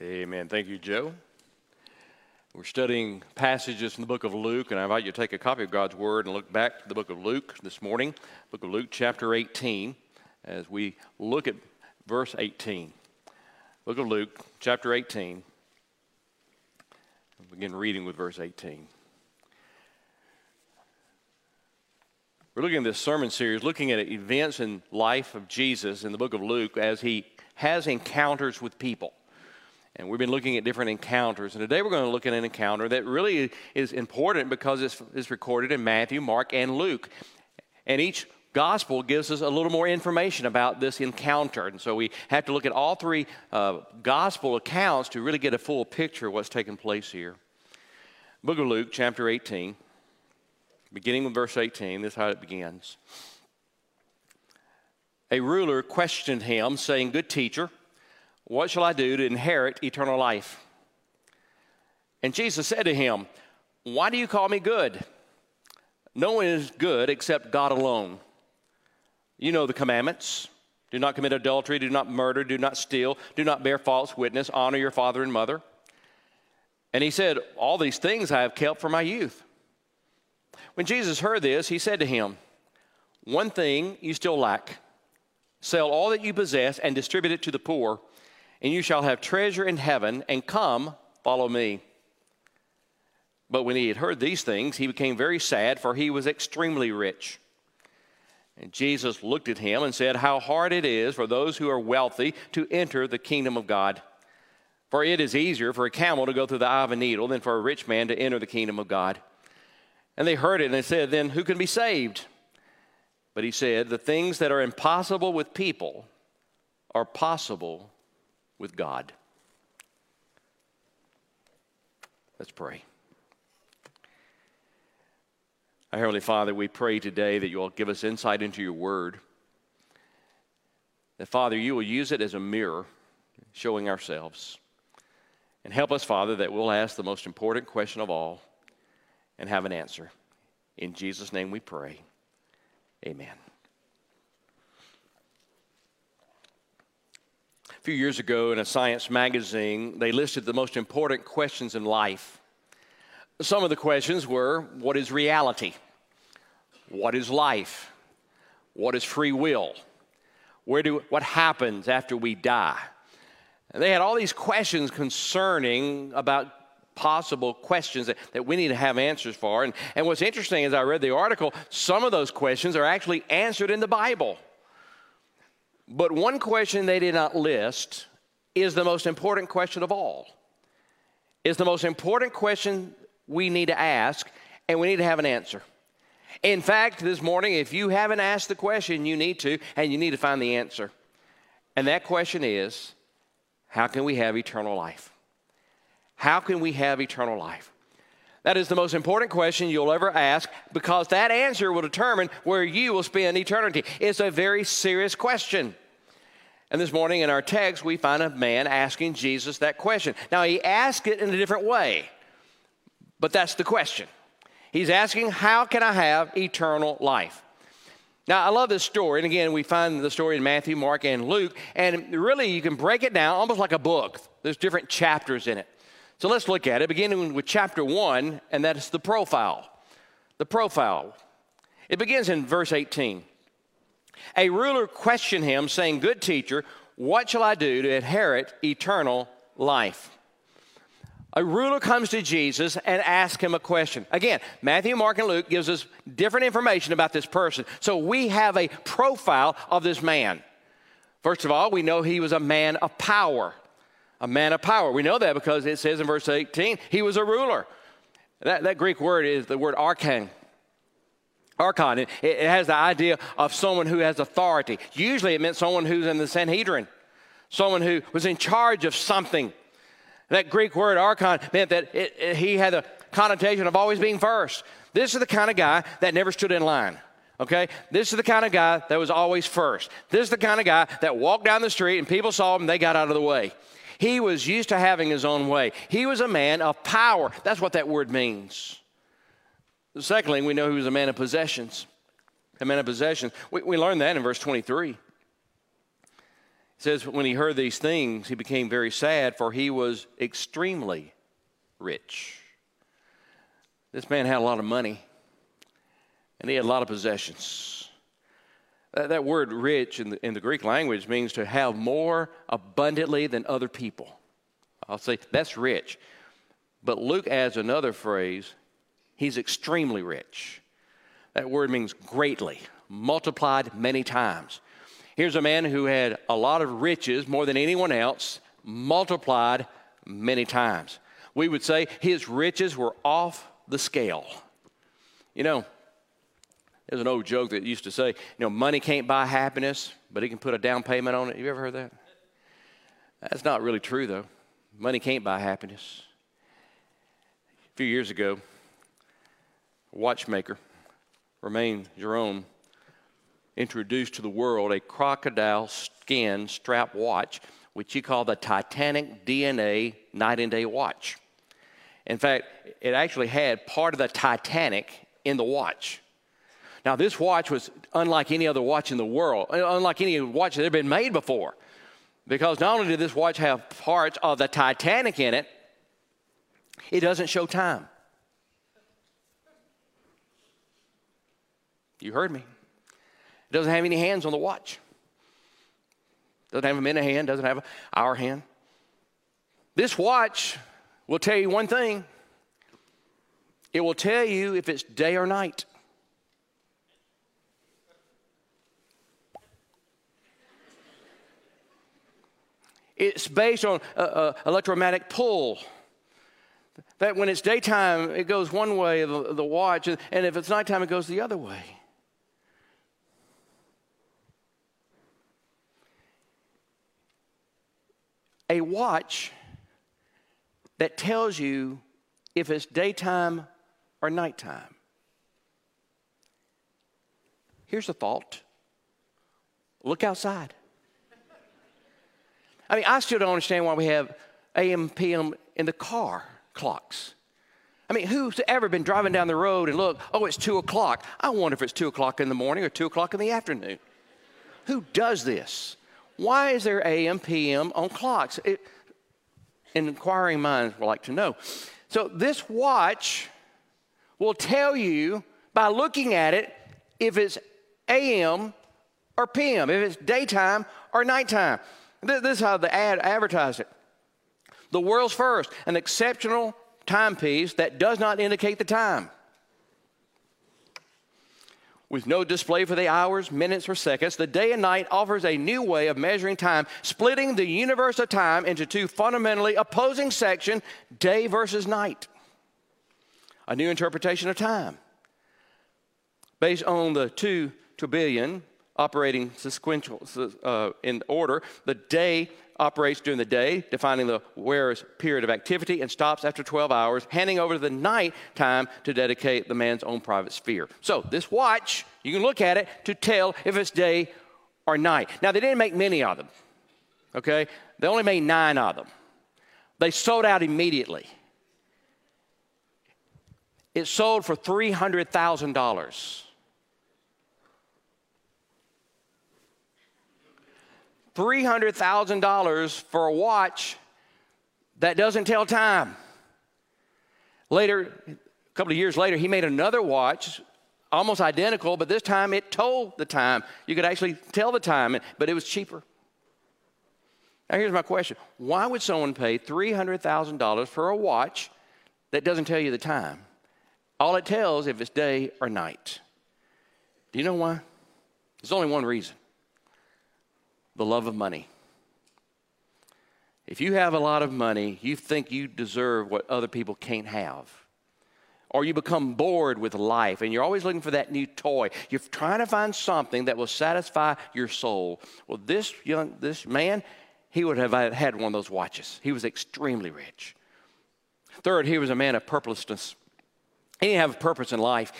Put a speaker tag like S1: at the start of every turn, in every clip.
S1: Amen. Thank you, Joe. We're studying passages from the book of Luke, and I invite you to take a copy of God's Word and look back to the book of Luke this morning, book of Luke, chapter 18, as we look at verse 18. Book of Luke, chapter 18. We'll begin reading with verse 18. We're looking at this sermon series, looking at events in life of Jesus in the book of Luke as he has encounters with people. And we've been looking at different encounters. And today we're going to look at an encounter that really is important because it's, it's recorded in Matthew, Mark, and Luke. And each gospel gives us a little more information about this encounter. And so we have to look at all three uh, gospel accounts to really get a full picture of what's taking place here. Book of Luke, chapter 18, beginning with verse 18, this is how it begins. A ruler questioned him, saying, Good teacher, what shall I do to inherit eternal life? And Jesus said to him, Why do you call me good? No one is good except God alone. You know the commandments do not commit adultery, do not murder, do not steal, do not bear false witness, honor your father and mother. And he said, All these things I have kept from my youth. When Jesus heard this, he said to him, One thing you still lack sell all that you possess and distribute it to the poor and you shall have treasure in heaven, and come, follow me. But when he had heard these things, he became very sad, for he was extremely rich. And Jesus looked at him and said, How hard it is for those who are wealthy to enter the kingdom of God. For it is easier for a camel to go through the eye of a needle than for a rich man to enter the kingdom of God. And they heard it and they said, Then who can be saved? But he said, The things that are impossible with people are possible with God. Let's pray. Our Heavenly Father, we pray today that you will give us insight into your word. That, Father, you will use it as a mirror showing ourselves. And help us, Father, that we'll ask the most important question of all and have an answer. In Jesus' name we pray. Amen. A few years ago in a science magazine, they listed the most important questions in life. Some of the questions were what is reality? What is life? What is free will? Where do, what happens after we die? And they had all these questions concerning about possible questions that, that we need to have answers for. And, and what's interesting is I read the article, some of those questions are actually answered in the Bible. But one question they did not list is the most important question of all. Is the most important question we need to ask, and we need to have an answer. In fact, this morning, if you haven't asked the question, you need to, and you need to find the answer. And that question is how can we have eternal life? How can we have eternal life? That is the most important question you'll ever ask because that answer will determine where you will spend eternity. It's a very serious question. And this morning in our text, we find a man asking Jesus that question. Now, he asked it in a different way, but that's the question. He's asking, How can I have eternal life? Now, I love this story. And again, we find the story in Matthew, Mark, and Luke. And really, you can break it down almost like a book, there's different chapters in it. So let's look at it, beginning with chapter one, and that is the profile. The profile. It begins in verse 18. A ruler questioned him, saying, Good teacher, what shall I do to inherit eternal life? A ruler comes to Jesus and asks him a question. Again, Matthew, Mark, and Luke gives us different information about this person. So we have a profile of this man. First of all, we know he was a man of power. A man of power. We know that because it says in verse 18, he was a ruler. That, that Greek word is the word archon. Archon, it, it has the idea of someone who has authority. Usually it meant someone who's in the Sanhedrin, someone who was in charge of something. That Greek word archon meant that it, it, he had a connotation of always being first. This is the kind of guy that never stood in line. Okay? This is the kind of guy that was always first. This is the kind of guy that walked down the street and people saw him, they got out of the way. He was used to having his own way. He was a man of power. That's what that word means. Secondly, we know he was a man of possessions. A man of possessions. We, we learn that in verse 23. says, when he heard these things, he became very sad, for he was extremely rich. This man had a lot of money, and he had a lot of possessions. That, that word rich in the, in the Greek language means to have more abundantly than other people. I'll say that's rich. But Luke adds another phrase he's extremely rich. That word means greatly, multiplied many times. Here's a man who had a lot of riches, more than anyone else, multiplied many times. We would say his riches were off the scale. You know, there's an old joke that used to say, you know, money can't buy happiness, but it can put a down payment on it. You ever heard that? That's not really true, though. Money can't buy happiness. A few years ago, watchmaker, Romain Jerome, introduced to the world a crocodile skin strap watch, which he called the Titanic DNA night and day watch. In fact, it actually had part of the Titanic in the watch. Now, this watch was unlike any other watch in the world, uh, unlike any watch that had been made before, because not only did this watch have parts of the Titanic in it, it doesn't show time. You heard me. It doesn't have any hands on the watch. Doesn't have a minute hand, doesn't have an hour hand. This watch will tell you one thing it will tell you if it's day or night. It's based on uh, electromagnetic pull. That when it's daytime, it goes one way, the, the watch, and if it's nighttime, it goes the other way. a watch that tells you if it's daytime or nighttime. Here's a thought look outside. I mean, I still don't understand why we have AM, PM in the car clocks. I mean, who's ever been driving down the road and look, oh, it's two o'clock. I wonder if it's two o'clock in the morning or two o'clock in the afternoon. Who does this? Why is there AM, PM on clocks? It, inquiring minds would like to know. So, this watch will tell you by looking at it if it's AM or PM, if it's daytime or nighttime. This is how the ad advertised it. The world's first, an exceptional timepiece that does not indicate the time with no display for the hours, minutes, or seconds, the day and night offers a new way of measuring time, splitting the universe of time into two fundamentally opposing sections, day versus night. A new interpretation of time. Based on the two tourbillon operating sequential uh, in order, the day operates during the day, defining the wearer's period of activity, and stops after 12 hours, handing over to the night time to dedicate the man's own private sphere. So, this watch, you can look at it to tell if it's day or night. Now, they didn't make many of them, okay? They only made nine of them. They sold out immediately. It sold for $300,000. $300,000 for a watch that doesn't tell time. Later, a couple of years later, he made another watch, almost identical, but this time it told the time. You could actually tell the time, but it was cheaper. Now, here's my question Why would someone pay $300,000 for a watch that doesn't tell you the time? All it tells if it's day or night. Do you know why? There's only one reason the love of money. If you have a lot of money, you think you deserve what other people can't have. Or you become bored with life and you're always looking for that new toy. You're trying to find something that will satisfy your soul. Well, this young this man, he would have had one of those watches. He was extremely rich. Third, he was a man of purposelessness. He didn't have a purpose in life.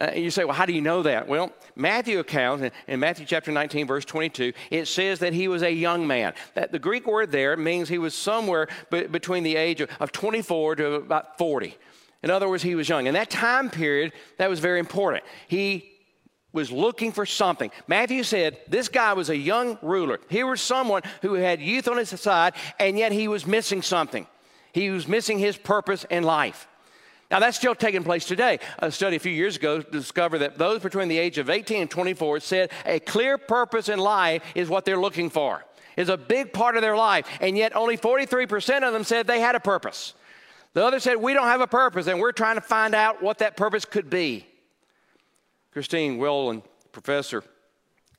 S1: Uh, you say, well, how do you know that? Well, Matthew accounts, in, Matthew chapter 19, verse 22, it says that he was a young man. That the Greek word there means he was somewhere be, between the age of, of 24 to about 40. In other words, he was young. In that time period, that was very important. He was looking for something. Matthew said this guy was a young ruler. He was someone who had youth on his side, and yet he was missing something. He was missing his purpose in life. Now, that's still taking place today. A study a few years ago discovered that those between the age of 18 and 24 said a clear purpose in life is what they're looking for, is a big part of their life. And yet, only 43% of them said they had a purpose. The others said, We don't have a purpose, and we're trying to find out what that purpose could be. Christine Whelan, professor,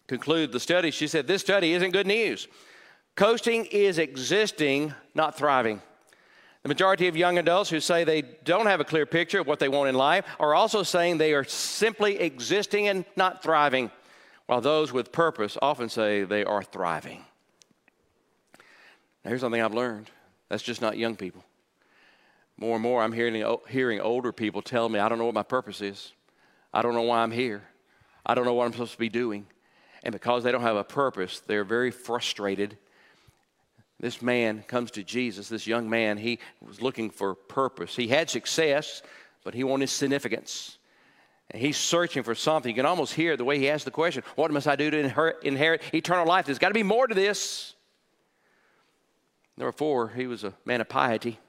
S1: concluded the study. She said, This study isn't good news. Coasting is existing, not thriving. The majority of young adults who say they don't have a clear picture of what they want in life are also saying they are simply existing and not thriving, while those with purpose often say they are thriving. Now, here's something I've learned that's just not young people. More and more, I'm hearing, hearing older people tell me, I don't know what my purpose is. I don't know why I'm here. I don't know what I'm supposed to be doing. And because they don't have a purpose, they're very frustrated this man comes to Jesus, this young man, he was looking for purpose. He had success, but he wanted significance. And he's searching for something. You can almost hear the way he asks the question What must I do to inherit, inherit eternal life? There's got to be more to this. Number four, he was a man of piety.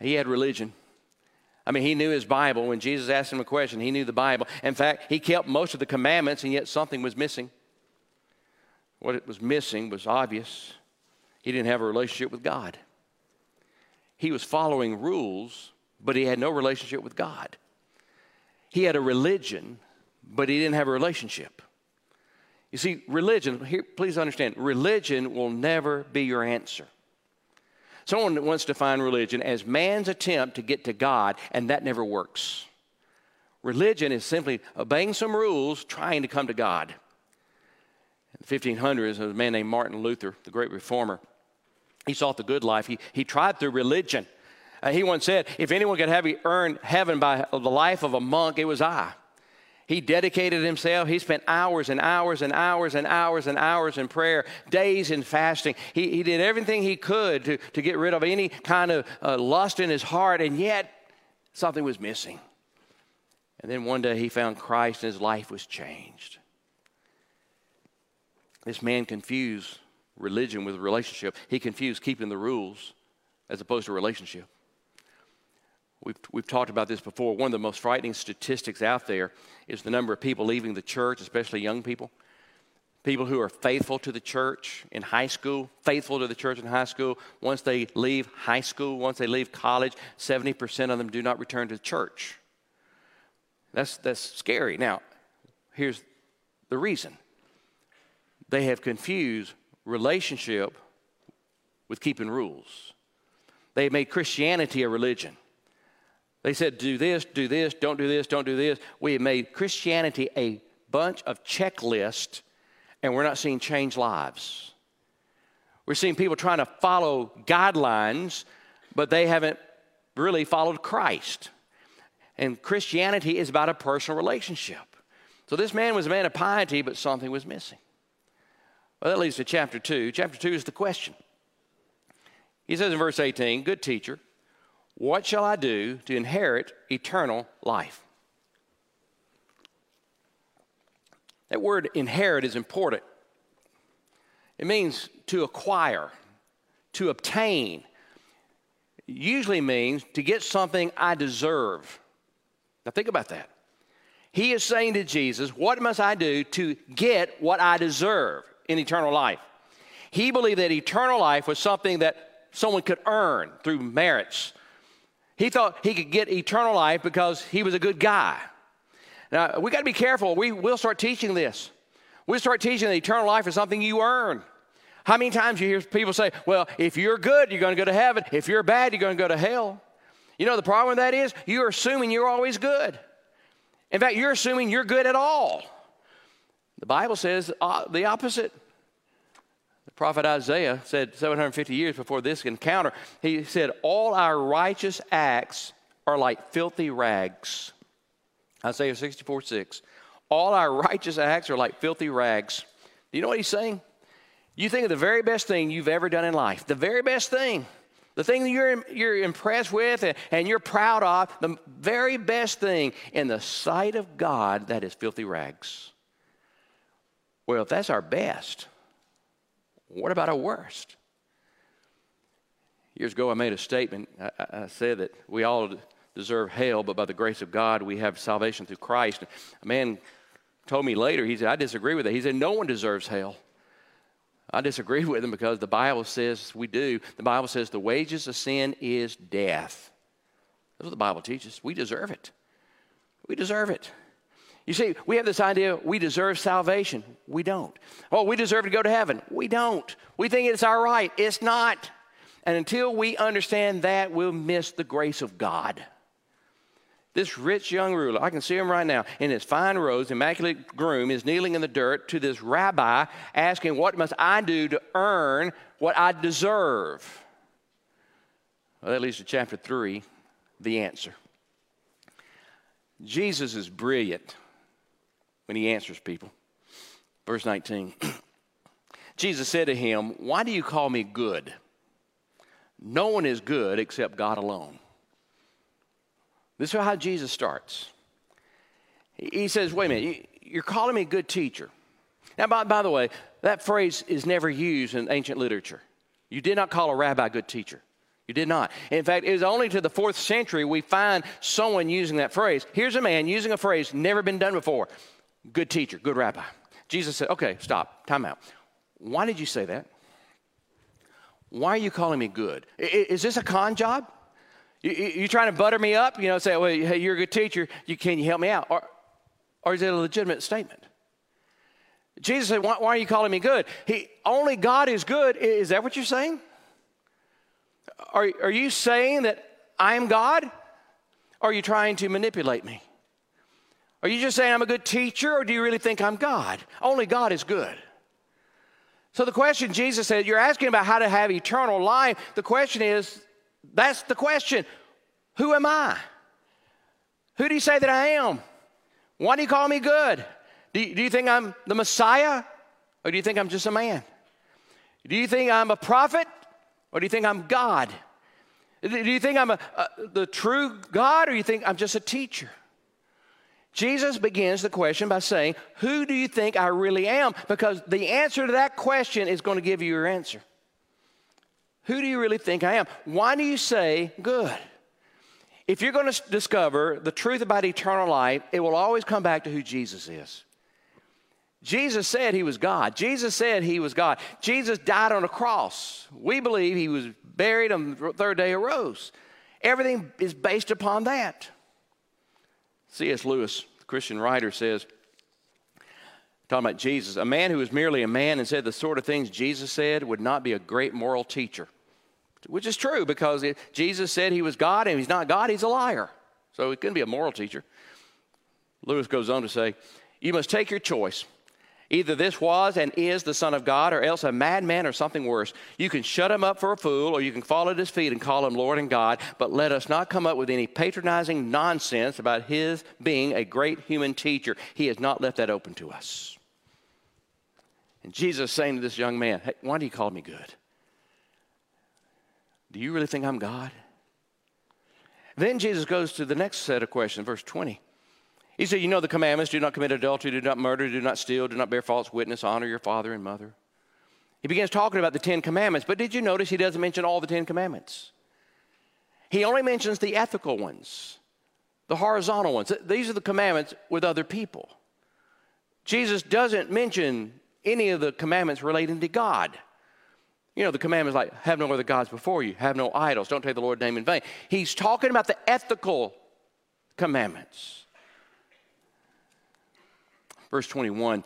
S1: He had religion. I mean, he knew his Bible. When Jesus asked him a question, he knew the Bible. In fact, he kept most of the commandments, and yet something was missing. What it was missing was obvious. He didn't have a relationship with God. He was following rules, but he had no relationship with God. He had a religion, but he didn't have a relationship. You see, religion, here, please understand, religion will never be your answer. Someone wants to define religion as man's attempt to get to God, and that never works. Religion is simply obeying some rules, trying to come to God. In the 1500s, a man named Martin Luther, the great reformer. He sought the good life. He, he tried through religion. Uh, he once said, If anyone could have earned heaven by the life of a monk, it was I. He dedicated himself. He spent hours and hours and hours and hours and hours in prayer, days in fasting. He, he did everything he could to, to get rid of any kind of uh, lust in his heart, and yet something was missing. And then one day he found Christ and his life was changed. This man confused religion with relationship. He confused keeping the rules as opposed to relationship. We've, we've talked about this before. One of the most frightening statistics out there is the number of people leaving the church, especially young people. People who are faithful to the church in high school, faithful to the church in high school. Once they leave high school, once they leave college, 70% of them do not return to church. That's, that's scary. Now, here's the reason they have confused relationship with keeping rules. They have made Christianity a religion. They said, do this, do this, don't do this, don't do this. We have made Christianity a bunch of checklists, and we're not seeing change lives. We're seeing people trying to follow guidelines, but they haven't really followed Christ. And Christianity is about a personal relationship. So this man was a man of piety, but something was missing. Well, that leads to chapter 2. Chapter 2 is the question. He says in verse 18, Good teacher, what shall I do to inherit eternal life? That word inherit is important. It means to acquire, to obtain. It usually means to get something I deserve. Now, think about that. He is saying to Jesus, What must I do to get what I deserve? In eternal life. He believed that eternal life was something that someone could earn through merits. He thought he could get eternal life because he was a good guy. Now, we got to be careful. We will start teaching this. We'll start teaching that eternal life is something you earn. How many times you hear people say, well, if you're good, you're going to go to heaven. If you're bad, you're going to go to hell. You know, the problem with that is you're assuming you're always good. In fact, you're assuming you're good at all. The Bible says uh, the opposite. The prophet Isaiah said 750 years before this encounter, he said, All our righteous acts are like filthy rags. Isaiah 64 6. All our righteous acts are like filthy rags. Do you know what he's saying? You think of the very best thing you've ever done in life, the very best thing, the thing that you're, you're impressed with and, and you're proud of, the very best thing in the sight of God, that is filthy rags. Well, if that's our best, what about our worst? Years ago, I made a statement. I, I said that we all deserve hell, but by the grace of God, we have salvation through Christ. A man told me later, he said, I disagree with that. He said, No one deserves hell. I disagree with him because the Bible says we do. The Bible says the wages of sin is death. That's what the Bible teaches. We deserve it. We deserve it. You see, we have this idea we deserve salvation. We don't. Oh, we deserve to go to heaven. We don't. We think it's our right. It's not. And until we understand that, we'll miss the grace of God. This rich young ruler, I can see him right now, in his fine robes, immaculate groom, is kneeling in the dirt to this rabbi, asking, What must I do to earn what I deserve? Well, that leads to chapter 3, the answer. Jesus is brilliant when he answers people. Verse 19 Jesus said to him, Why do you call me good? No one is good except God alone. This is how Jesus starts. He says, Wait a minute, you're calling me a good teacher. Now, by, by the way, that phrase is never used in ancient literature. You did not call a rabbi a good teacher. You did not. In fact, it was only to the fourth century we find someone using that phrase. Here's a man using a phrase never been done before good teacher, good rabbi. Jesus said, Okay, stop, time out. Why did you say that? Why are you calling me good? Is this a con job? You are trying to butter me up? You know, say, well, hey, you're a good teacher. Can you help me out? Or, or is it a legitimate statement? Jesus said, why, why are you calling me good? He, only God is good. Is that what you're saying? Are, are you saying that I am God? Or are you trying to manipulate me? Are you just saying I'm a good teacher, or do you really think I'm God? Only God is good. So the question Jesus said, you're asking about how to have eternal life. The question is, that's the question. Who am I? Who do you say that I am? Why do you call me good? Do you, do you think I'm the Messiah? Or do you think I'm just a man? Do you think I'm a prophet? Or do you think I'm God? Do you think I'm a, a, the true God? Or do you think I'm just a teacher? Jesus begins the question by saying, Who do you think I really am? Because the answer to that question is going to give you your answer. Who do you really think I am? Why do you say good? If you're going to discover the truth about eternal life, it will always come back to who Jesus is. Jesus said he was God. Jesus said he was God. Jesus died on a cross. We believe he was buried on the third day arose. Everything is based upon that. C.S. Lewis, Christian writer, says, talking about Jesus, a man who was merely a man and said the sort of things Jesus said would not be a great moral teacher which is true because Jesus said he was God, and he's not God, he's a liar. So he couldn't be a moral teacher. Lewis goes on to say, You must take your choice. Either this was and is the Son of God, or else a madman or something worse. You can shut him up for a fool, or you can fall at his feet and call him Lord and God, but let us not come up with any patronizing nonsense about his being a great human teacher. He has not left that open to us. And Jesus saying to this young man, Hey, why do you call me good? Do you really think I'm God? Then Jesus goes to the next set of questions, verse 20. He said, You know the commandments do not commit adultery, do not murder, do not steal, do not bear false witness, honor your father and mother. He begins talking about the Ten Commandments, but did you notice he doesn't mention all the Ten Commandments? He only mentions the ethical ones, the horizontal ones. These are the commandments with other people. Jesus doesn't mention any of the commandments relating to God. You know, the commandments like have no other gods before you, have no idols, don't take the Lord's name in vain. He's talking about the ethical commandments. Verse 21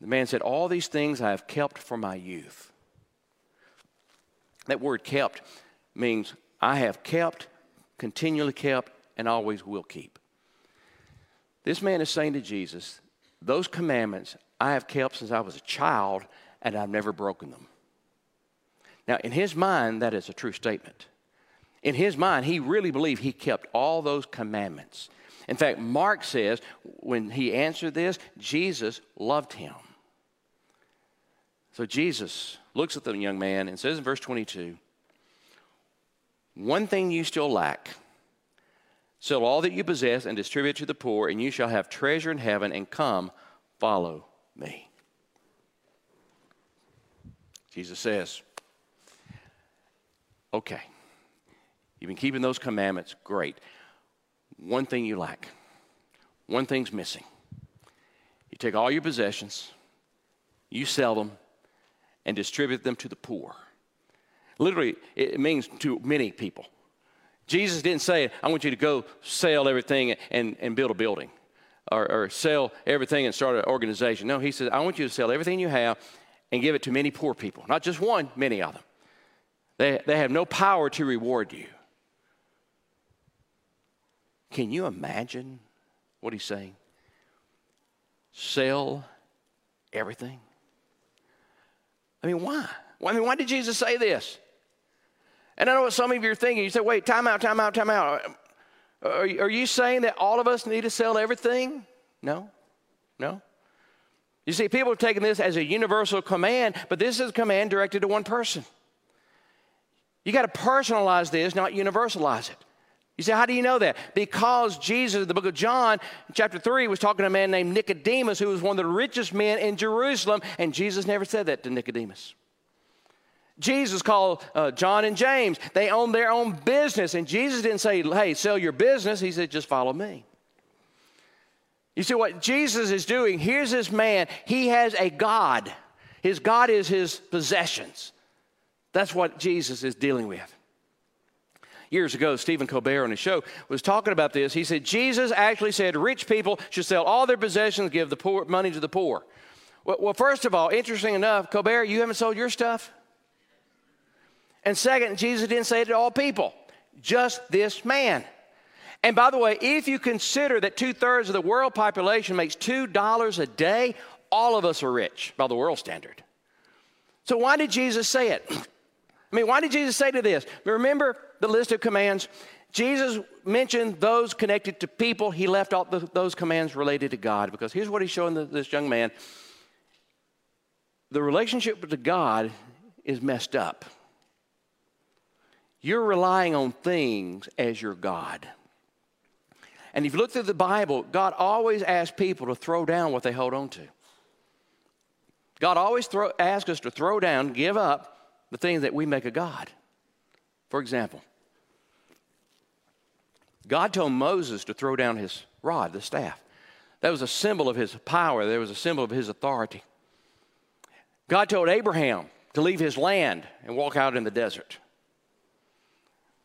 S1: the man said, All these things I have kept from my youth. That word kept means I have kept, continually kept, and always will keep. This man is saying to Jesus, Those commandments I have kept since I was a child, and I've never broken them. Now, in his mind, that is a true statement. In his mind, he really believed he kept all those commandments. In fact, Mark says when he answered this, Jesus loved him. So Jesus looks at the young man and says in verse 22, one thing you still lack. Sell all that you possess and distribute to the poor, and you shall have treasure in heaven, and come, follow me. Jesus says, Okay, you've been keeping those commandments, great. One thing you lack, one thing's missing. You take all your possessions, you sell them, and distribute them to the poor. Literally, it means to many people. Jesus didn't say, I want you to go sell everything and, and build a building or, or sell everything and start an organization. No, he said, I want you to sell everything you have and give it to many poor people. Not just one, many of them. They, they have no power to reward you. Can you imagine what he's saying? Sell everything. I mean, why? I mean, why did Jesus say this? And I know what some of you are thinking. You say, wait, time out, time out, time out. Are, are you saying that all of us need to sell everything? No. No. You see, people are taking this as a universal command, but this is a command directed to one person. You got to personalize this, not universalize it. You say, how do you know that? Because Jesus, in the book of John, chapter 3, was talking to a man named Nicodemus, who was one of the richest men in Jerusalem, and Jesus never said that to Nicodemus. Jesus called uh, John and James. They owned their own business. And Jesus didn't say, hey, sell your business. He said, just follow me. You see what Jesus is doing? Here's this man. He has a God. His God is his possessions. That's what Jesus is dealing with. Years ago, Stephen Colbert on his show was talking about this. He said, Jesus actually said rich people should sell all their possessions, give the poor money to the poor. Well, well first of all, interesting enough, Colbert, you haven't sold your stuff? And second, Jesus didn't say it to all people, just this man. And by the way, if you consider that two thirds of the world population makes $2 a day, all of us are rich by the world standard. So why did Jesus say it? I mean, why did Jesus say to this? Remember the list of commands? Jesus mentioned those connected to people. He left out those commands related to God because here's what he's showing the, this young man the relationship to God is messed up. You're relying on things as your God. And if you look through the Bible, God always asks people to throw down what they hold on to. God always throw, asks us to throw down, give up the things that we make a God. For example, God told Moses to throw down his rod, the staff. That was a symbol of his power, there was a symbol of his authority. God told Abraham to leave his land and walk out in the desert.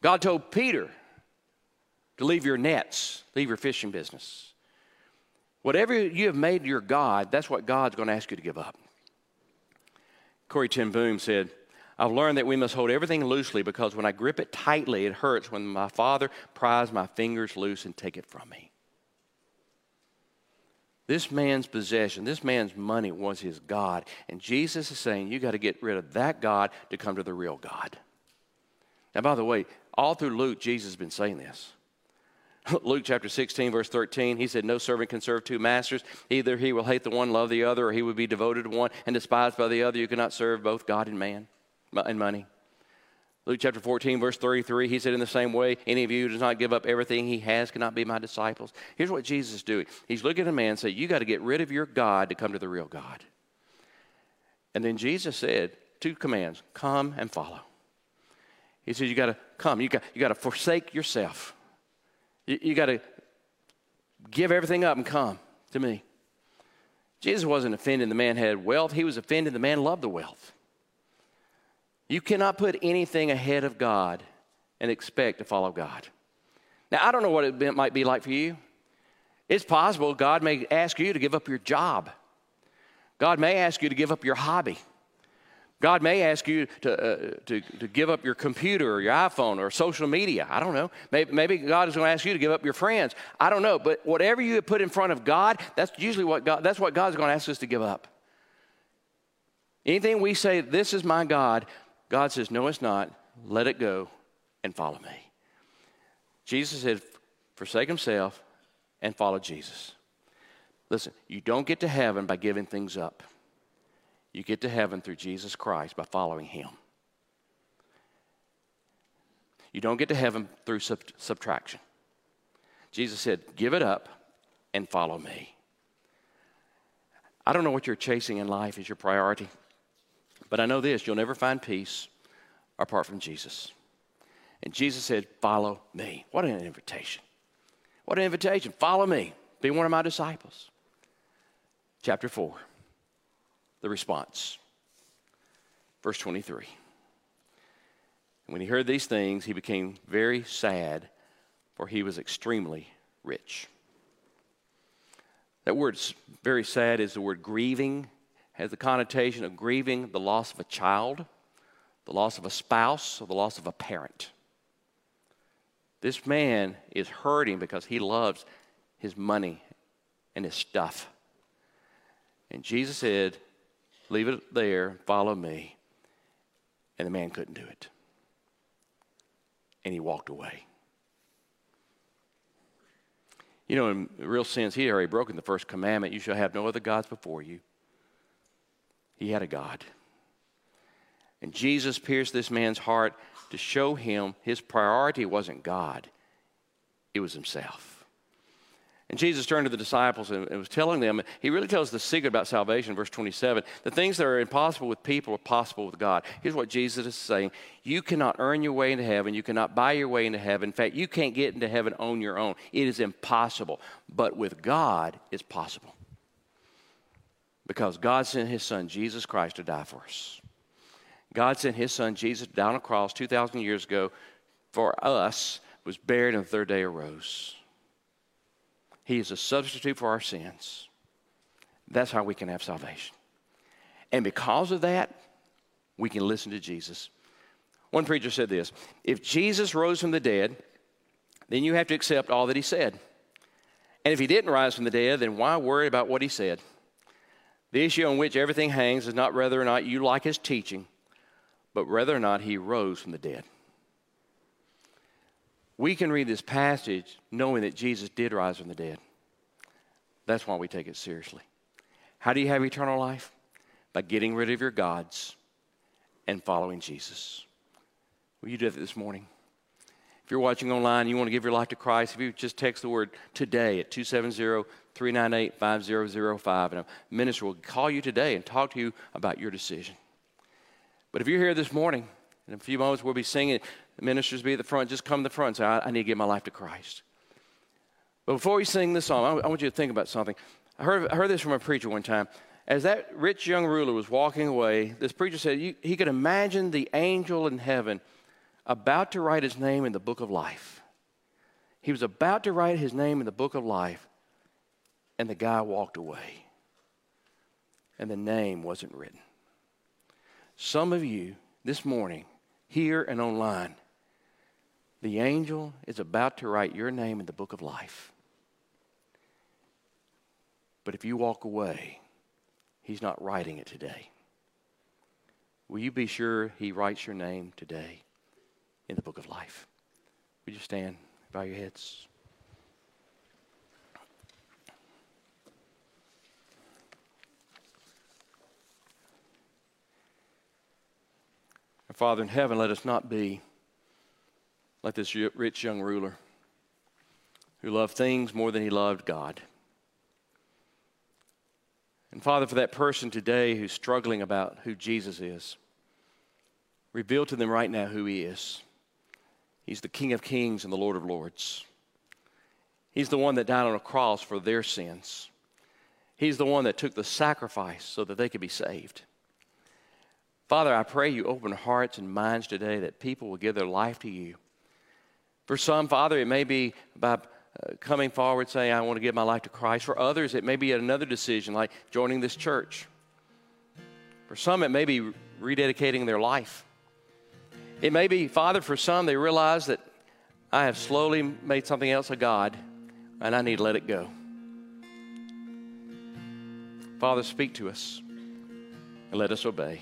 S1: God told Peter to leave your nets, leave your fishing business. Whatever you have made your God, that's what God's going to ask you to give up. Corrie ten Boom said, I've learned that we must hold everything loosely because when I grip it tightly, it hurts when my father pries my fingers loose and take it from me. This man's possession, this man's money was his God. And Jesus is saying, you got to get rid of that God to come to the real God. Now, by the way, all through Luke, Jesus has been saying this. Luke chapter 16, verse 13, he said, No servant can serve two masters. Either he will hate the one, love the other, or he will be devoted to one and despised by the other. You cannot serve both God and man and money. Luke chapter 14, verse 33, he said, In the same way, any of you who does not give up everything he has cannot be my disciples. Here's what Jesus is doing He's looking at a man and saying, You got to get rid of your God to come to the real God. And then Jesus said, Two commands come and follow. He says, You got to come. You got, you got to forsake yourself. You, you got to give everything up and come to me. Jesus wasn't offended the man had wealth, he was offended the man loved the wealth. You cannot put anything ahead of God and expect to follow God. Now, I don't know what it might be like for you. It's possible God may ask you to give up your job. God may ask you to give up your hobby. God may ask you to, uh, to, to give up your computer or your iPhone or social media. I don't know. Maybe, maybe God is going to ask you to give up your friends. I don't know. But whatever you put in front of God, that's usually what God, that's what God's going to ask us to give up. Anything we say, this is my God, God says, no, it's not. Let it go and follow me. Jesus said, forsake himself and follow Jesus. Listen, you don't get to heaven by giving things up. You get to heaven through Jesus Christ by following Him. You don't get to heaven through sub- subtraction. Jesus said, Give it up and follow me. I don't know what you're chasing in life as your priority, but I know this you'll never find peace apart from Jesus. And Jesus said, Follow me. What an invitation. What an invitation. Follow me. Be one of my disciples. Chapter 4, the response. Verse 23. When he heard these things, he became very sad, for he was extremely rich. That word very sad is the word grieving, has the connotation of grieving the loss of a child, the loss of a spouse, or the loss of a parent. This man is hurting because he loves his money and his stuff. And Jesus said, Leave it there, follow me. And the man couldn't do it. And he walked away. You know, in real sense, he had already broken the first commandment you shall have no other gods before you. He had a God. And Jesus pierced this man's heart to show him his priority wasn't God, it was himself. And Jesus turned to the disciples and, was telling them, he really tells the secret about salvation, verse 27. The things that are impossible with people are possible with God. Here's what Jesus is saying You cannot earn your way into heaven. You cannot buy your way into heaven. In fact, you can't get into heaven on your own. It is impossible. But with God, it's possible. Because God sent his son, Jesus Christ, to die for us. God sent his son Jesus down a cross 2,000 years ago for us, was buried, and the third day arose. He is a substitute for our sins. That's how we can have salvation. And because of that, we can listen to Jesus. One preacher said this If Jesus rose from the dead, then you have to accept all that he said. And if he didn't rise from the dead, then why worry about what he said? The issue on which everything hangs is not whether or not you like his teaching, but whether or not he rose from the dead. We can read this passage knowing that Jesus did rise from the dead. That's why we take it seriously. How do you have eternal life? By getting rid of your gods and following Jesus. Will you do that this morning? If you're watching online, you want to give your life to Christ, if you just text the word today at 270 398 5005, and a minister will call you today and talk to you about your decision. But if you're here this morning, in a few moments we'll be singing, ministers be at the front, just come to the front and say, I, I need to give my life to Christ. But before we sing this song, I, I want you to think about something. I heard, I heard this from a preacher one time. As that rich young ruler was walking away, this preacher said you, he could imagine the angel in heaven about to write his name in the book of life. He was about to write his name in the book of life, and the guy walked away. And the name wasn't written. Some of you this morning, here and online, the angel is about to write your name in the book of life. But if you walk away, he's not writing it today. Will you be sure he writes your name today in the book of life? Would you stand, bow your heads? Father in heaven, let us not be like this rich young ruler who loved things more than he loved God. And Father, for that person today who's struggling about who Jesus is, reveal to them right now who he is. He's the King of Kings and the Lord of Lords. He's the one that died on a cross for their sins. He's the one that took the sacrifice so that they could be saved. Father, I pray you open hearts and minds today that people will give their life to you. For some, Father, it may be by uh, coming forward saying, I want to give my life to Christ. For others, it may be another decision like joining this church. For some, it may be rededicating their life. It may be, Father, for some, they realize that I have slowly made something else a God and I need to let it go. Father, speak to us and let us obey.